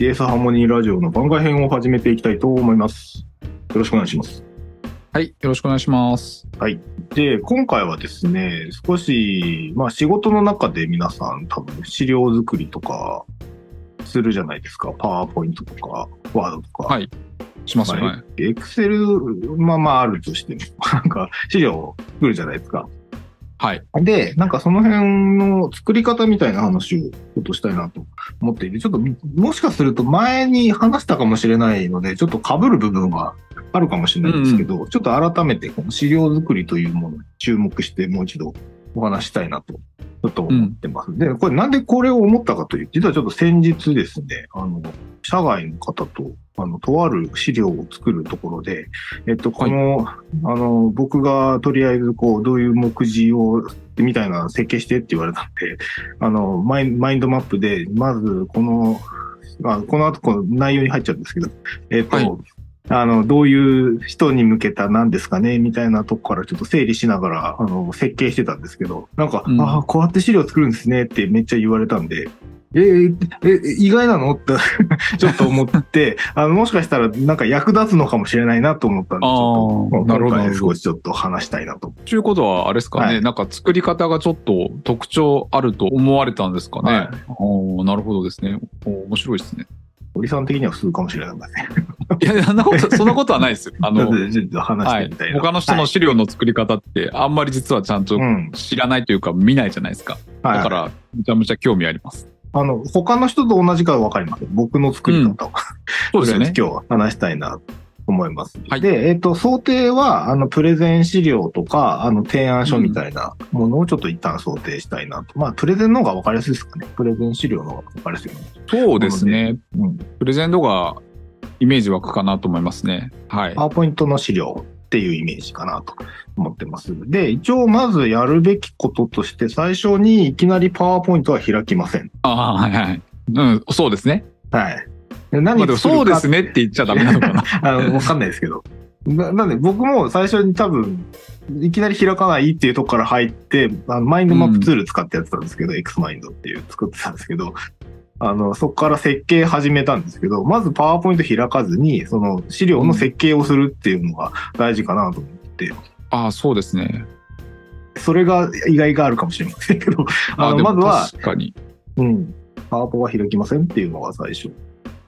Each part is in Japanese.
CS ハーモニーラジオの番外編を始めていきたいと思います。よろしくお願いします。はい、よろしくお願いします。はい。で、今回はですね、少し、まあ仕事の中で皆さん多分資料作りとかするじゃないですか。パワーポイントとか、ワードとか。はいしますよね。エクセル、まあまああるとしても、なんか資料を作るじゃないですか。はい。で、なんかその辺の作り方みたいな話をちょっとしたいなと思っていて、ちょっともしかすると前に話したかもしれないので、ちょっと被る部分があるかもしれないんですけど、ちょっと改めてこの資料作りというものに注目してもう一度お話したいなと、ちょっと思ってます。で、これなんでこれを思ったかという、実はちょっと先日ですね、あの、社外の方と、あの、とある資料を作るところで、えっと、この、あの、僕がとりあえず、こう、どういう目次を、みたいな設計してって言われたんで、あの、マイマインドマップで、まず、この、あこの後、この内容に入っちゃうんですけど、えっと、はい。あの、どういう人に向けた何ですかねみたいなとこからちょっと整理しながら、あの、設計してたんですけど、なんか、うん。ああ、こうやって資料作るんですねってめっちゃ言われたんで、えーえ、意外なの？って ちょっと思って、あの、もしかしたらなんか役立つのかもしれないなと思ったんで、ちょっと、あーなるほど今回なるほど少しちょっと話したいなと。ということは、あれですかね、はいなんか作り方がちょっと特徴あると思われたんですかね。はいおーなるほどですね。おー面白いですね。堀さん的には普通かもしれないんだね。いや、そんなこと、そんなことはないですよ。あの、でちょっと話しはいてみたい。な。他の人の資料の作り方って、あんまり実はちゃんと。知らないというか、見ないじゃないですか。はい。だから、めちゃめちゃ興味あります。あの、他の人と同じかは分かりません。僕の作り方を。そうですよね。今日は話したいなと思います。はいで、えっ、と、想定は、あの、プレゼン資料とか、あの、提案書みたいなものをちょっと一旦想定したいなと。まあ、プレゼンの方が分かりやすいですかね。プレゼン資料の方が分かりやすいかそうですね。な。うん。プレゼントがイメージ湧くかなと思いますね。はい。パワーポイントの資料っていうイメージかなと思ってます。で、一応まずやるべきこととして、最初にいきなりパワーポイントは開きません。ああ、はいはい。うん、そうですね。はい。で何まあでそうですねって言っちゃダメなのかな。あの、わかんないですけど。ななんで僕も最初に多分、いきなり開かないっていうとこから入って、あのマインドマップツール使ってやってたんですけど、X マインドっていう作ってたんですけど、あの、そこから設計始めたんですけど、まずパワーポイント開かずに、その資料の設計をするっていうのが大事かなと思って、ああ、そうですね。それが意外があるかもしれませんけど、あの、まずは、確かに。うん、パワーポは開きませんっていうのが最初。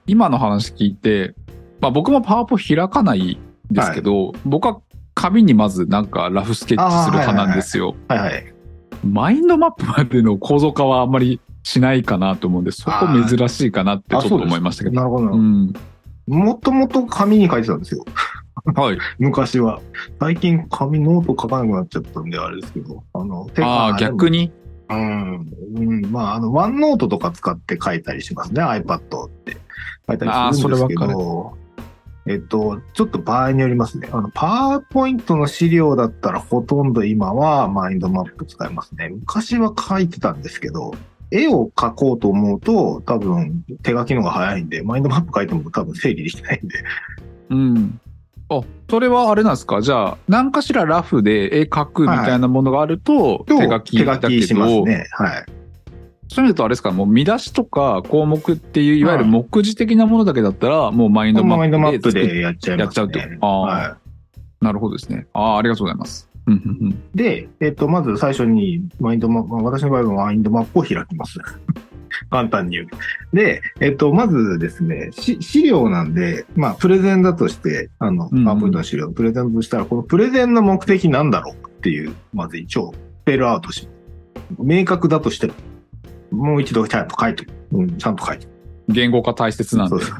今の話聞いて、まあ僕もパワポ開かないんですけど、僕は紙にまずなんかラフスケッチする派なんですよ。はいはい。マインドマップまでの構造化はあんまりしないかなと思うんで、そこ珍しいかなってちょっと思いましたけど。なるほど。うん。もともと紙に書いてたんですよ。はい。昔は。最近紙ノート書かなくなっちゃったんであれですけど。あの、手ああ、逆に？に。うん。うん。まあ、あの、ワンノートとか使って書いたりしますね。iPad って。書いたりするんですけあーそれど。えっと、ちょっと場合によりますね。あの、パワーポイントの資料だったらほとんど今はマインドマップ使いますね。昔は書いてたんですけど、絵を描こうと思うと多分手書きの方が早いんで、マインドマップ書いても多分整理できないんで。うん。あ、それはあれなんですか？じゃあ、何かしらラフで絵描くみたいなものがあると、手書き手だけ書きしますど、ね。はい。そういうのとあれですか？もう見出しとか項目っていう、いわゆる目次的なものだけだったら、もうマインドママインドマップででやっちゃうとあーはなるほどですね。ああ、ありがとうございます。うんうんうんい。で、えっと、まず最初にマインドマップ、私の場合はマインドマップを開きます。簡単に言う。で、えっと、まずですね、し資料なんで、まあ、プレゼンだとして、あの、パワーポイントの資料、プレゼンとしたら、このプレゼンの目的なんだろうっていう、まず一応、スペルアウトし。明確だとしても、もう一度ちゃんと書いて、うん、ちゃんと書いて。言語化大切なんでそう。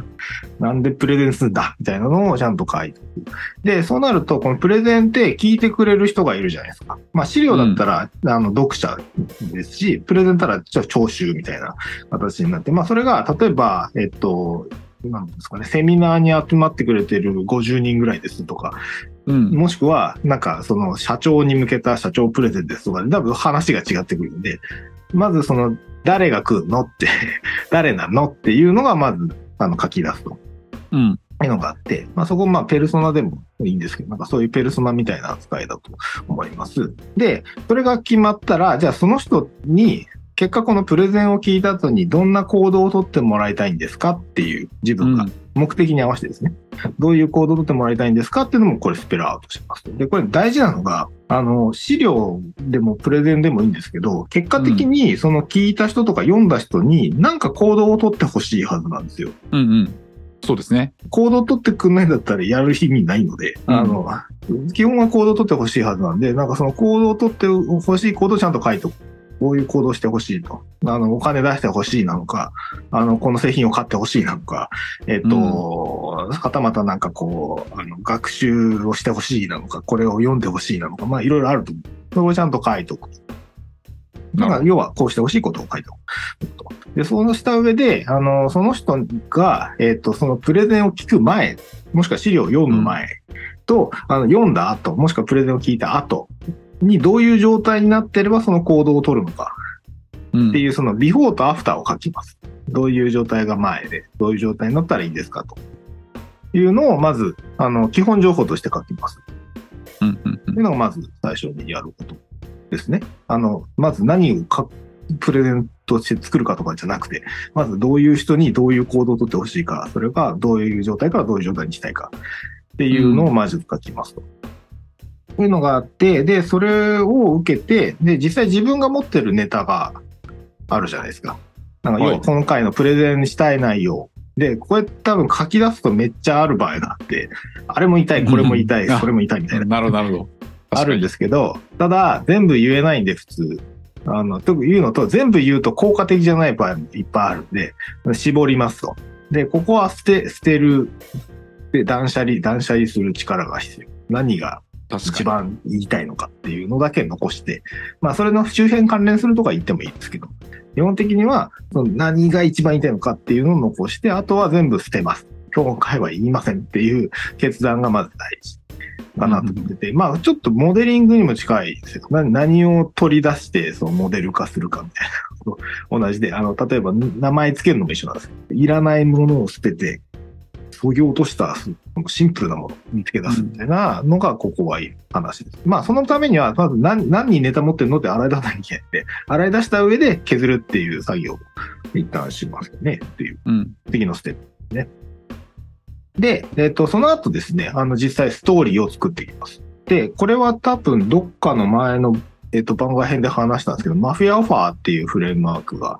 なんでプレゼンするんだみたいなのをちゃんと書いて。で、そうなると、このプレゼンって聞いてくれる人がいるじゃないですか。まあ資料だったら、あの、読者ですし、プレゼンたら、じゃあ聴衆みたいな形になって、まあそれが、例えば、えっと、なんですかね、セミナーに集まってくれてる50人ぐらいですとか、うん。もしくは、なんか、その、社長に向けた社長プレゼンですとか、多分話が違ってくるんで、まずその、誰が来るのって、誰なのっていうのが、まず、あの、書き出すと。うん。いうのがあって、まあそこ、まあペルソナでもいいんですけど、なんかそういうペルソナみたいな扱いだと思います。で、それが決まったら、じゃあその人に、結果このプレゼンを聞いた後にどんな行動をとってもらいたいんですかっていう自分がうん目的に合わせてですね、どういう行動をとってもらいたいんですかっていうのもこれスペルアウトします。で、これ大事なのが、あの、資料でもプレゼンでもいいんですけど、結果的にその聞いた人とか読んだ人に何か行動をとってほしいはずなんですよ。うんうん。そうですね。行動を取ってくんないんだったらやる意味ないので、うんあの、基本は行動を取ってほしいはずなんで、なんかその行動を取ってほしい行動をちゃんと書いておく。こういう行動してほしいと。あの、お金出してほしいなのか、あの、この製品を買ってほしいなのか、えっ、と、はたまたなんかこう、あの、学習をしてほしいなのか、これを読んでほしいなのか、まあいろいろあると思う。それをちゃんと書いておく。だから、要はこうしてほしいことを書いておくと。で、そうした上で、あの、その人が、えっ、と、そのプレゼンを聞く前、もしくは資料を読む前と、あの読んだ後、もしくはプレゼンを聞いた後にどういう状態になってればその行動を取るのかうんっていうそのビフォーとアフターを書きます。どういう状態が前で、どういう状態になったらいいですかというのをまず、あの、基本情報として書きます。うんうんうんというのがまず最初にやることですね。あの、まず何をかプレゼントして作るかとかじゃなくて、まずどういう人にどういう行動をとってほしいか、それがどういう状態からどういう状態にしたいかっていうのをまず書きますと。いうのがあって、で、それを受けて、で、実際自分が持ってるネタがあるじゃないですか。なんか、要ははい今回のプレゼンしたい内容。で、これ多分書き出すとめっちゃある場合があって、あれも言いこれも言いそれも言いみたいな。なるほど、なるほど。あるんですすけど、ただ、全部言えないんで、普通。あの、と言うのと、全部言うと効果的じゃない場合もいっぱいあるんで、絞りますと。で、ここは捨て、捨てる。で、断捨離、断捨離する力が必要。何が一番言いたいのかっていうのだけ残して、まあ、それの周辺関連するとか言ってもいいですけど、基本的には、その何が一番言いたいのかっていうのを残して、あとは全部捨てます。今回は言いませんっていう決断がまず大事かなと思ってて、まあちょっとモデリングにも近いですよ。な何を取り出してそのモデル化するかみたいなこと同じで、あの、例えば名前つけるのも一緒なんですよ。いらないものを捨てて、そぎ落としたシンプルなものを見つけ出すみたいなのがここはいい話です。まあそのためには、まず何何にネタ持ってるのって洗い出さなきゃいけないって、洗い出した上で削るっていう作業を一旦しますよねっていう。うん。次のステップね。で、えっ、と、その後ですね、あの、実際ストーリーを作っていきます。で、これは多分どっかの前の、えっ、と、番外編で話したんですけど、マフィアオファーっていうフレームワークが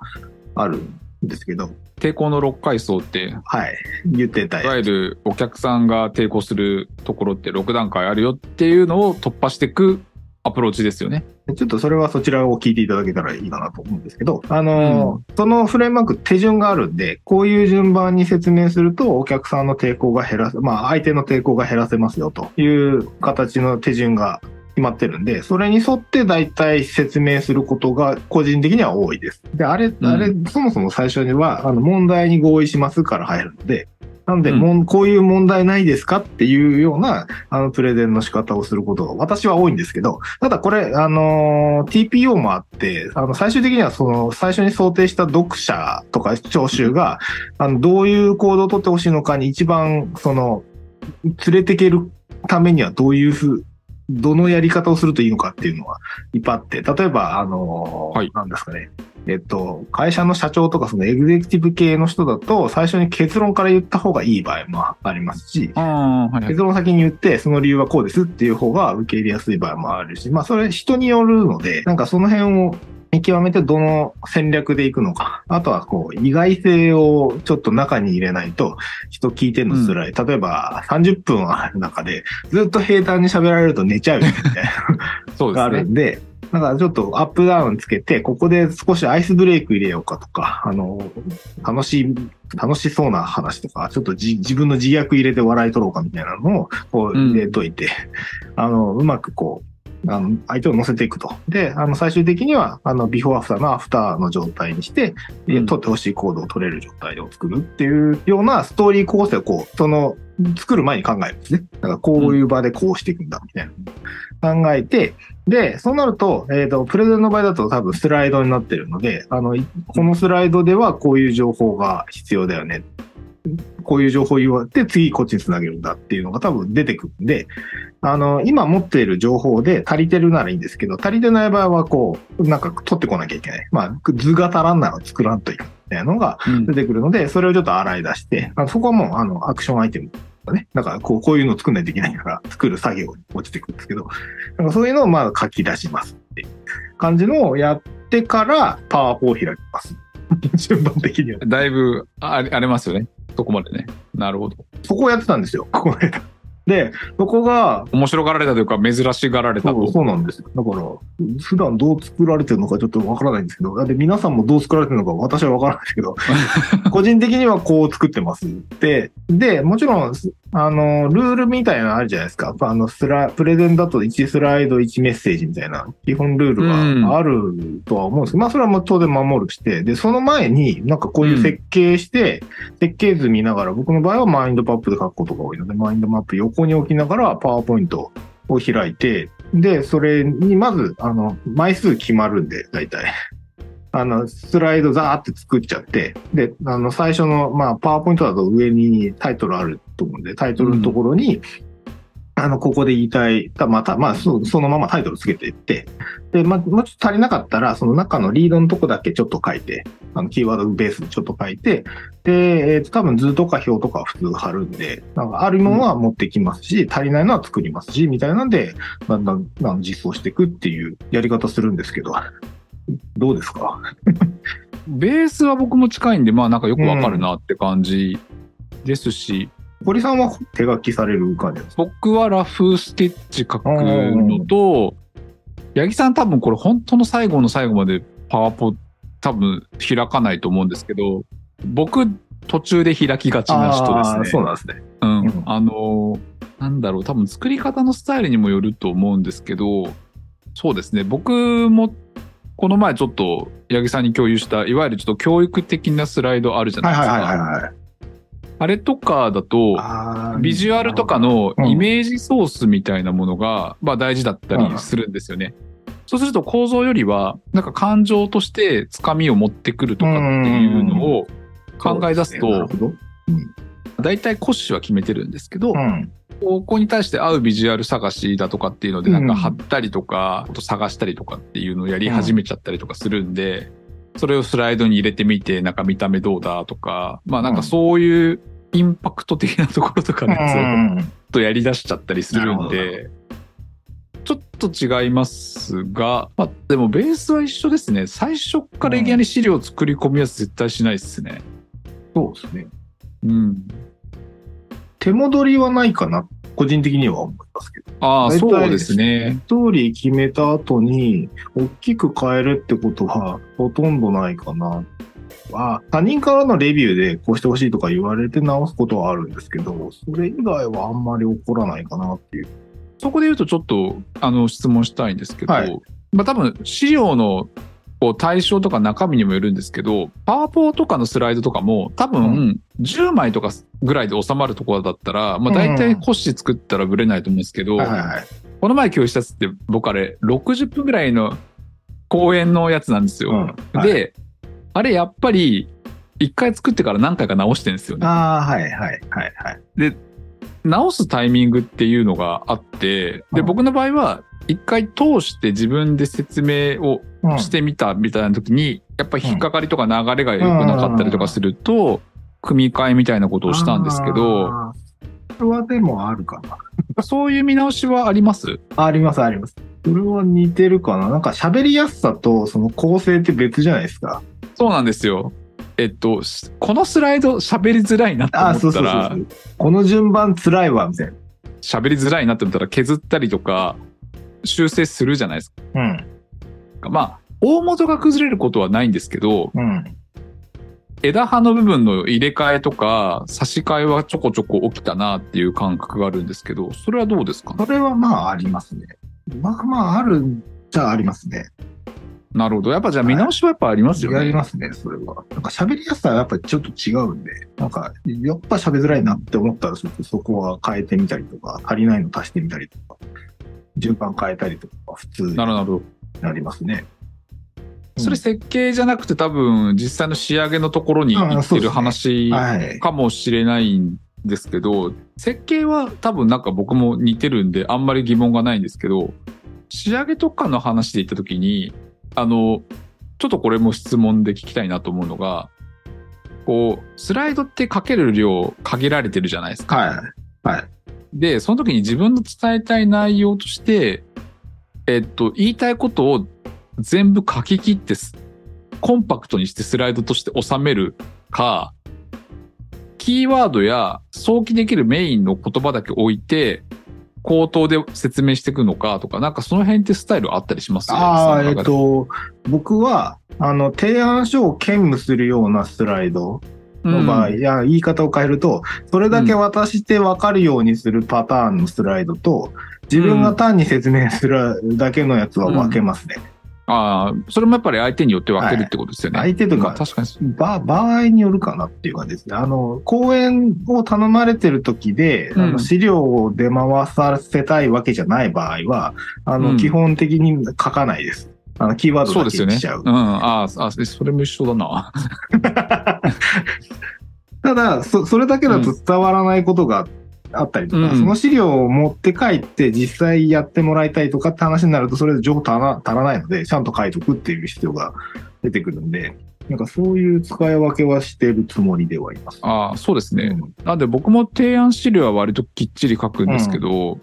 あるんですけど、抵抗の6階層って、はい、言ってたいわ。ゆるお客さんが抵抗するところって6段階あるよっていうのを突破していくアプローチですよね。ちょっとそれはそちらを聞いていただけたらいいかなと思うんですけど、あの、そのフレームワーク手順があるんで、こういう順番に説明するとお客さんの抵抗が減らせ、まあ相手の抵抗が減らせますよという形の手順が決まってるんで、それに沿って大体説明することが個人的には多いです。で、あれ、ん。あれ、そもそも最初には、あの、問題に合意しますから入るので、なんで、うん。こういう問題ないですか？っていうような、あの、プレゼンの仕方をすることが私は多いんですけど、ただこれ、あのー TPO もあって、あの、最終的にはその、最初に想定した読者とか聴衆が、あの、どういう行動をとってほしいのかに一番、その、連れてけるためにはどういうふう、どのやり方をするといいのかっていうのはいっぱいあって、例えば、あのーはいなんですかね。えっと、会社の社長とかそのエグゼクティブ系の人だと、最初に結論から言った方がいい場合もありますし、はいはい結。論を先に言って、その理由はこうですっていう方が受け入れやすい場合もあるし、まあそれ人によるので、なんかその辺を見極めてどの戦略でいくのか。あとはこう意外性をちょっと中に入れないと人聞いてるの辛い。例えば30分ある中でずっと平坦に喋られると寝ちゃうみたいな そうですね。るんで、だからちょっとアップダウンつけて、ここで少しアイスブレイク入れようかとか、あの、楽しい、楽しそうな話とか、ちょっとじ自分の自虐入れて笑い取ろうかみたいなのを、こう入れといて、あの、うまくこう、あの、相手を乗せていくと。で、あの、最終的には、あの、ビフォーアフターのアフターの状態にして、でうん取ってほしい行動を取れる状態を作るっていうようなストーリー構成をこう、その、作る前に考えるんですね。だからこういう場でこうしていくんだ、みたいな。考えて、で、そうなると、えっ、と、プレゼンの場合だと多分スライドになってるので、あの、いこのスライドではこういう情報が必要だよね。こういう情報言われて、次こっちにつなげるんだっていうのが多分出てくるんで、あの、今持っている情報で足りてるならいいんですけど、足りてない場合はこう、なんか取ってこなきゃいけない。まあ、図が足らんなら作らんといけないみたいなのがうん出てくるので、それをちょっと洗い出して、あそこはもう、あの、アクションアイテムとかね。だから、こう、こういうのを作んないといけないから、作る作業に落ちてくるんですけど、なんかそういうのをまあ書き出しますっていう感じのをやってから、パワポを開きます。順番的には。だいぶあありますよね。そこまでね。なるほど。そこをやってたんですよ、この間。で、そこが、面白がられたというか、珍しがられたと。そうそうなんですよ。だから、普段どう作られてるのかちょっとわからないんですけど、で皆さんもどう作られてるのか私はわからないですけど、個人的にはこう作ってます。で、で、もちろん、あの、ルールみたいなのあるじゃないですか。あの、スラ、プレゼンだと1スライド1メッセージみたいな基本ルールがあるとは思うんですけど、まあそれはもう当然守るして、で、その前になんかこういう設計して、設計図見ながら、僕の場合はマインドマップで書くことが多いので、マインドマップここに置きながらパワーポイントを開いて、で、それにまず、あの、枚数決まるんで、大体。あの、スライドザーって作っちゃって、で、あの、最初の、まあ、パワーポイントだと上にタイトルあると思うんで、タイトルのところに、あの、ここで言いたい、たまた、まあそ、そのままタイトルつけていって、で、まあ、もうちょっと足りなかったら、その中のリードのとこだけちょっと書いて、あの、キーワードベースでちょっと書いて、で、えっ、と、多分図とか表とかは普通貼るんで、なんかあるものは持ってきますし、足りないのは作りますし、みたいなんで、だんだんあの実装していくっていうやり方するんですけど、どうですか？ベースは僕も近いんで、まあなんかよくわかるなって感じですし、堀さんは手書きされる感じですか？僕はラフスケッチ書くのと、八木さん多分これ本当の最後の最後までパワポ多分開かないと思うんですけど、僕途中で開きがちな人ですね。そうなんですね。うんうんあのーなんだろう、多分作り方のスタイルにもよると思うんですけど、そうですね、僕もこの前ちょっと八木さんに共有した、いわゆるちょっと教育的なスライドあるじゃなはいいですか。はいはいはいはい。あれとかだと、ビジュアルとかのうん。イメージソースみたいなものが、まあ大事だったりするんですよね。そうすると構造よりは、なんか感情としてつかみを持ってくるとかっていうのを考え出すと大体骨子は決めてるんですけど。ここに対して合うビジュアル探しだとかっていうので、なんか貼ったりとか、探したりとかっていうのをやり始めちゃったりとかするんで、それをスライドに入れてみて、なんか見た目どうだとか、まあなんかそういうインパクト的なところとかのやつをうんちょっとやり出しちゃったりするんなで、ちょっと違いますが、まあでもベースは一緒ですね。最初からいきなり資料作り込みは絶対しないですね。そうですね。うん。手戻りはないかな、個人的には思いますけど。ああ、そうですね。ストーリー決めた後に、大きく変えるってことは、ほとんどないかな。あ他人からのレビューでこうしてほしいとか言われて直すことはあるんですけど、それ以外はあんまり起こらないかなっていう。そこで言うとちょっとあの質問したいんですけど、はいまあ多分資料のこう対象とか中身にもよるんですけど、パワポとかのスライドとかも多う分10枚とかぐらいで収まるところだったら、まあ大体コッシー作ったらブレないと思うんですけど。この前共有したやつって僕あれ60分ぐらいの公演のやつなんですよ。うんはいで、あれやっぱり一回作ってから何回か直してるんですよね。ああ、はいはいはいはい。直すタイミングっていうのがあって、で、うん僕の場合は、一回通して自分で説明をうんしてみたみたいな時に、やっぱり引っかかりとか流れが良くなかったりとかすると、組み替えみたいなことをしたんですけど。それはでもあるかな。そういう見直しはあります？ありますあります。それは似てるかな。なんか喋りやすさとその構成って別じゃないですか。そうなんですよ。えっと、しこのスライド喋りづらいなって思そうそうそうったらそ、う。この順番辛いわ、みたいな。喋りづらいなって思ったら削ったりとか、修正するじゃないですうん。か。まあ、大元が崩れることはないんですけど、うん。枝葉の部分の入れ替えとか差し替えはちょこちょこ起きたなっていう感覚があるんですけど、それはどうですかそれはまあありますね。まあまああるじゃあありますね。なるほど。やっぱじゃあ見直しはやっぱありますよね。ありますね、それは。なんか喋りやすさはやっぱりちょっと違うんで、なんかやっぱ喋りづらいなって思ったらそそこは変えてみたりとか、足りないの足してみたりとか、順番変えたりとか、普通になりますね。それ設計じゃなくて多分実際の仕上げのところに行ってる話はい。かもしれないんですけど、設計は多分なんか僕も似てるんであんまり疑問がないんですけど、仕上げとかの話で言った時に、あの、ちょっとこれも質問で聞きたいなと思うのが、こう、スライドってかける量限られてるじゃないですか。はい。はい。で、その時に自分の伝えたい内容として、えっと、言いたいことを全部書き切ってす、コンパクトにしてスライドとして収めるか、キーワードや想起できるメインの言葉だけ置いて、口頭で説明していくのかとか、なんかその辺ってスタイルあったりします？ああ、えっと、僕は、あの、提案書を兼務するようなスライドの場合、うんいや、言い方を変えると、それだけ渡して分かるようにするパターンのスライドと、自分が単に説明するだけのやつは分けますね。ああ、それもやっぱり相手によって分けるってことですよね。相手とかまあ確かにそうば場合によるかなっていう感じですね。あの、講演を頼まれてる時で、うんあの資料を出回させたいわけじゃない場合は、あの、うん基本的に書かないです。あの、キーワードだそうですよね。けにしちゃう。うん。ああ、あそれも一緒だな。ただそ、それだけだと伝わらないことがあったりとか、うんその資料を持って帰って実際やってもらいたいとかって話になると、それで情報足ら足らないので、ちゃんと書いとくっていう必要が出てくるんで、なんかそういう使い分けはしてるつもりではいます。ああ、そうですね。うんなんで僕も提案資料は割ときっちり書くんですけど、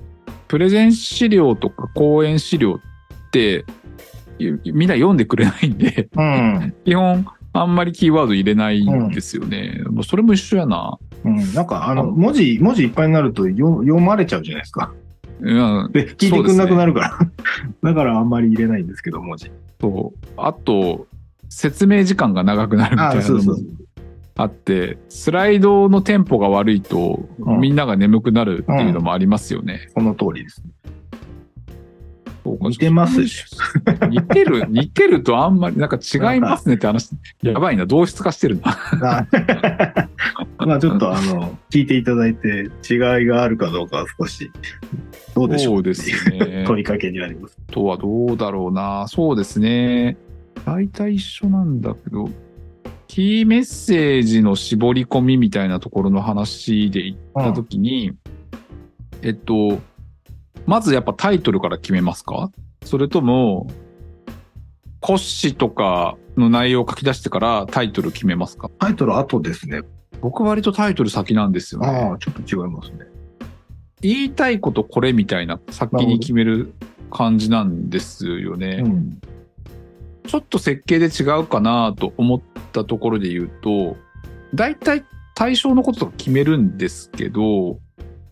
プレゼン資料とか講演資料って、いみんな読んでくれないんで、うん。基本あんまりキーワード入れないんですよね。もうそれも一緒やな。うん。なんか、あの、文字、文字いっぱいになるとよ読まれちゃうじゃないですか。うん、で、聞いてくんなくなるから。だからあんまり入れないんですけど、文字。そう。あと、説明時間が長くなるみたいなのも。あって、スライドのテンポが悪いと、うんみんなが眠くなるっていうのもありますよね。その通りです。そうか似てます似てる、似てるとあんまり、なんか違いますねって話。やばいな、同質化してるな。あ まあちょっとあの、聞いていただいて違いがあるかどうかは少し、どうでしょうそうですね。問いかけになります。とはどうだろうな。そうですね。大体一緒なんだけど、キーメッセージの絞り込みみたいなところの話で言ったときに、えっと、まずやっぱタイトルから決めますか？それとも、骨子とかの内容を書き出してからタイトル決めますか？タイトル後ですね。僕割とタイトル先なんですよね。ああ、ちょっと違いますね。言いたいことこれみたいな先に決める感じなんですよね。うん。ちょっと設計で違うかなと思ったところで言うと、大体対象のこととか決めるんですけど、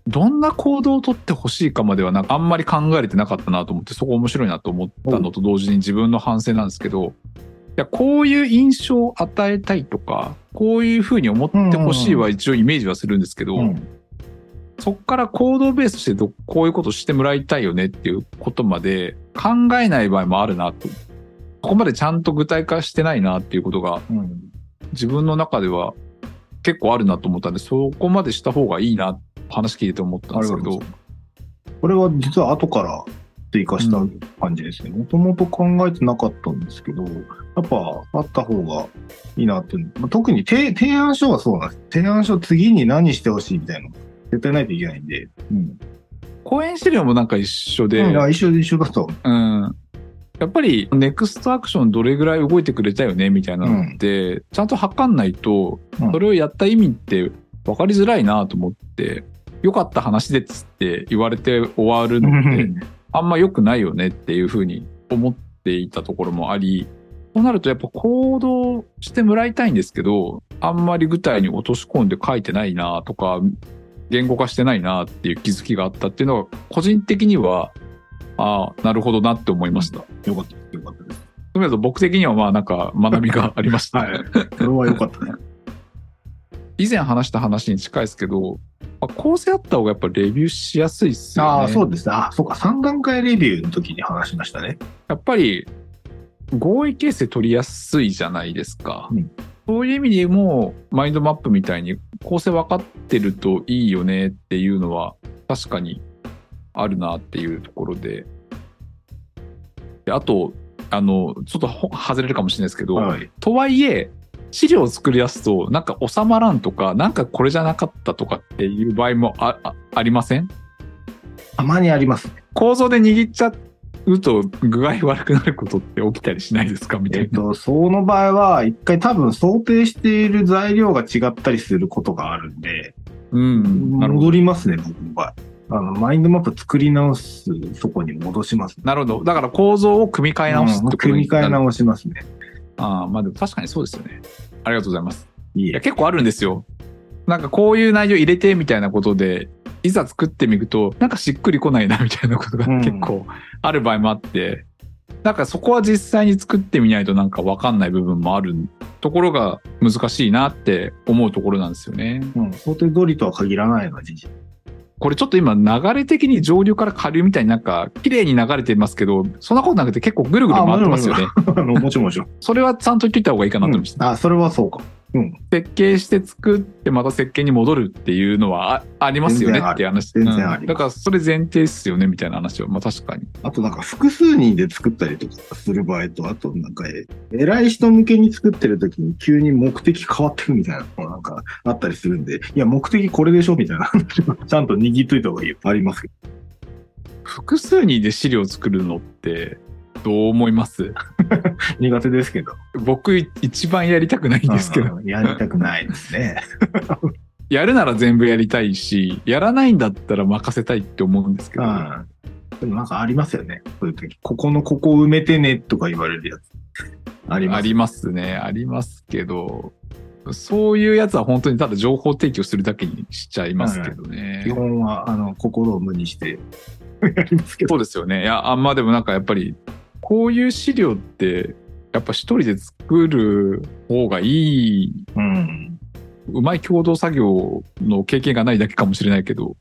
どんな行動をとってほしいかまではなんかあんまり考えれてなかったなと思って、そこ面白いなと思ったのと同時に自分の反省なんですけど、いや、こういう印象を与えたいとか、こういうふうに思ってほしいは一応イメージはするんですけど、うんそこから行動ベースとしてどこういうことしてもらいたいよねっていうことまで考えない場合もあるなと。ここまでちゃんと具体化してないなっていうことがうん。自分の中では結構あるなと思ったんで、そこまでした方がいいな、話聞いて思ったんですけど。これは実は後から追加した感じですね。もともと考えてなかったんですけど、やっぱあった方がいいなっていうのまあ特に提提案書はそうなんです。提案書次に何してほしいみたいなの絶対ないといけないんで。うん。講演資料もなんか一緒で、うん、あ一緒で一緒だと。うん。やっぱり、ネクストアクションどれぐらい動いてくれたよねみたいなのって、ちゃんと測んないと、うんそれをやった意味って分かりづらいなと思って、良かった話でっつって言われて終わるのって、あんま良くないよねっていうふうに思っていたところもあり、そうなるとやっぱ行動してもらいたいんですけど、あんまり具体に落とし込んで書いてないなとか、言語化してないなっていう気づきがあったっていうのが、個人的には、ああ、なるほどなって思いました。よかったです。よかったです。とりあえず僕的にはまあなんか学びがありました。はい。それはよかったね。以前話した話に近いですけど、まあ、構成あった方がやっぱレビューしやすいっすよね。ああ、そうですね。あ、そうか。3段階レビューの時に話しましたね。やっぱり合意形成取りやすいじゃないですか。うんそういう意味でもマインドマップみたいに構成分かってるといいよねっていうのは確かにあるなっていうところで。であと、あの、ちょっとほ外れるかもしれないですけど、はい。とはいえ、資料を作り出すと、なんか収まらんとか、なんかこれじゃなかったとかっていう場合もああありません？たまにありますね。構造で握っちゃうと具合悪くなることって起きたりしないですか？みたいな。えっと、その場合は、一回多分想定している材料が違ったりすることがあるんで、うん。戻りますね、僕の場合。あの、マインドマップ作り直すとこに戻しますね。なるほど。だから構造を組み替え直すってうんこと組み替え直しますね。ああ、まあでも確かにそうですよね。ありがとうございます。いや、結構あるんですよ。なんかこういう内容入れてみたいなことで、いざ作ってみると、なんかしっくりこないなみたいなことがうん結構ある場合もあって、なんかそこは実際に作ってみないとなんかわかんない部分もあるところが難しいなって思うところなんですよね。うん、想定通りとは限らないのは事実。これちょっと今流れ的に上流から下流みたいになんか綺麗に流れてますけど、そんなことなくて結構ぐるぐる回ってますよね。あの、もちろんもちろん。それはちゃんと言っといた方がいいかなと思いました。うんあ、それはそうか。うん。設計して作ってまた設計に戻るっていうのはあありますよねっていう話。全然ありうんだからそれ前提ですよねみたいな話は、まあ確かに。あとなんか複数人で作ったりとかする場合と、あとなんか、え偉い人向けに作ってる時に急に目的変わってくみたいなのがなんかあったりするんで、いや、目的これでしょみたいな話を ちゃんと握っといた方がいいよ。ありますけど。複数人で資料を作るのってどう思います？苦手ですけど。僕一番やりたくないんですけど。うんやりたくないですね。やるなら全部やりたいし、やらないんだったら任せたいって思うんですけど。うん。でもなんかありますよね。そういう時。ここのここ埋めてねとか言われるやつ。あります。ありますね。ありますけど、そういうやつは本当にただ情報提供するだけにしちゃいますけどね。基本は、あの、心を無にしてやりますけど。そうですよね。いや、あんまでもなんかやっぱり、こういう資料って、やっぱ一人で作る方がいい、うん。うまい共同作業の経験がないだけかもしれないけど、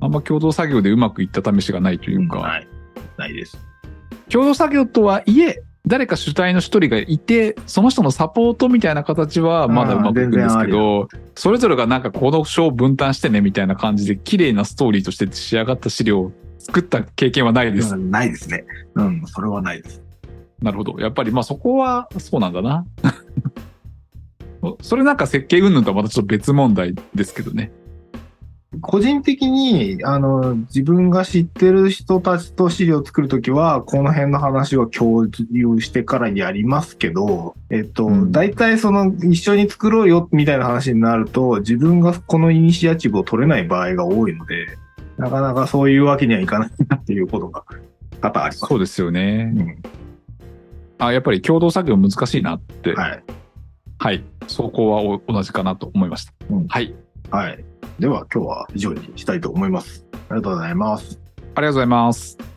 あんま共同作業でうまくいった試しがないというか、ない。ないです。共同作業とはいえ、誰か主体の一人がいて、その人のサポートみたいな形はまだうまくいくんですけど、それぞれがなんかこの章を分担してねみたいな感じで、綺麗なストーリーとして仕上がった資料を作った経験はないです。うんないですね。うん、それはないです。なるほど。やっぱりまあそこはそうなんだな。それなんか設計云々とはまたちょっと別問題ですけどね。個人的に、あの、自分が知ってる人たちと資料を作るときは、この辺の話は共有してからやりますけど、えっと、うん大体その、一緒に作ろうよ、みたいな話になると、自分がこのイニシアチブを取れない場合が多いので、なかなかそういうわけにはいかないなっていうことが多々あります。そうですよね。うんあ、やっぱり共同作業難しいなって。はい。はい。そこはお同じかなと思いました。うんはい。はい。では、今日は以上にしたいと思います。ありがとうございます。ありがとうございます。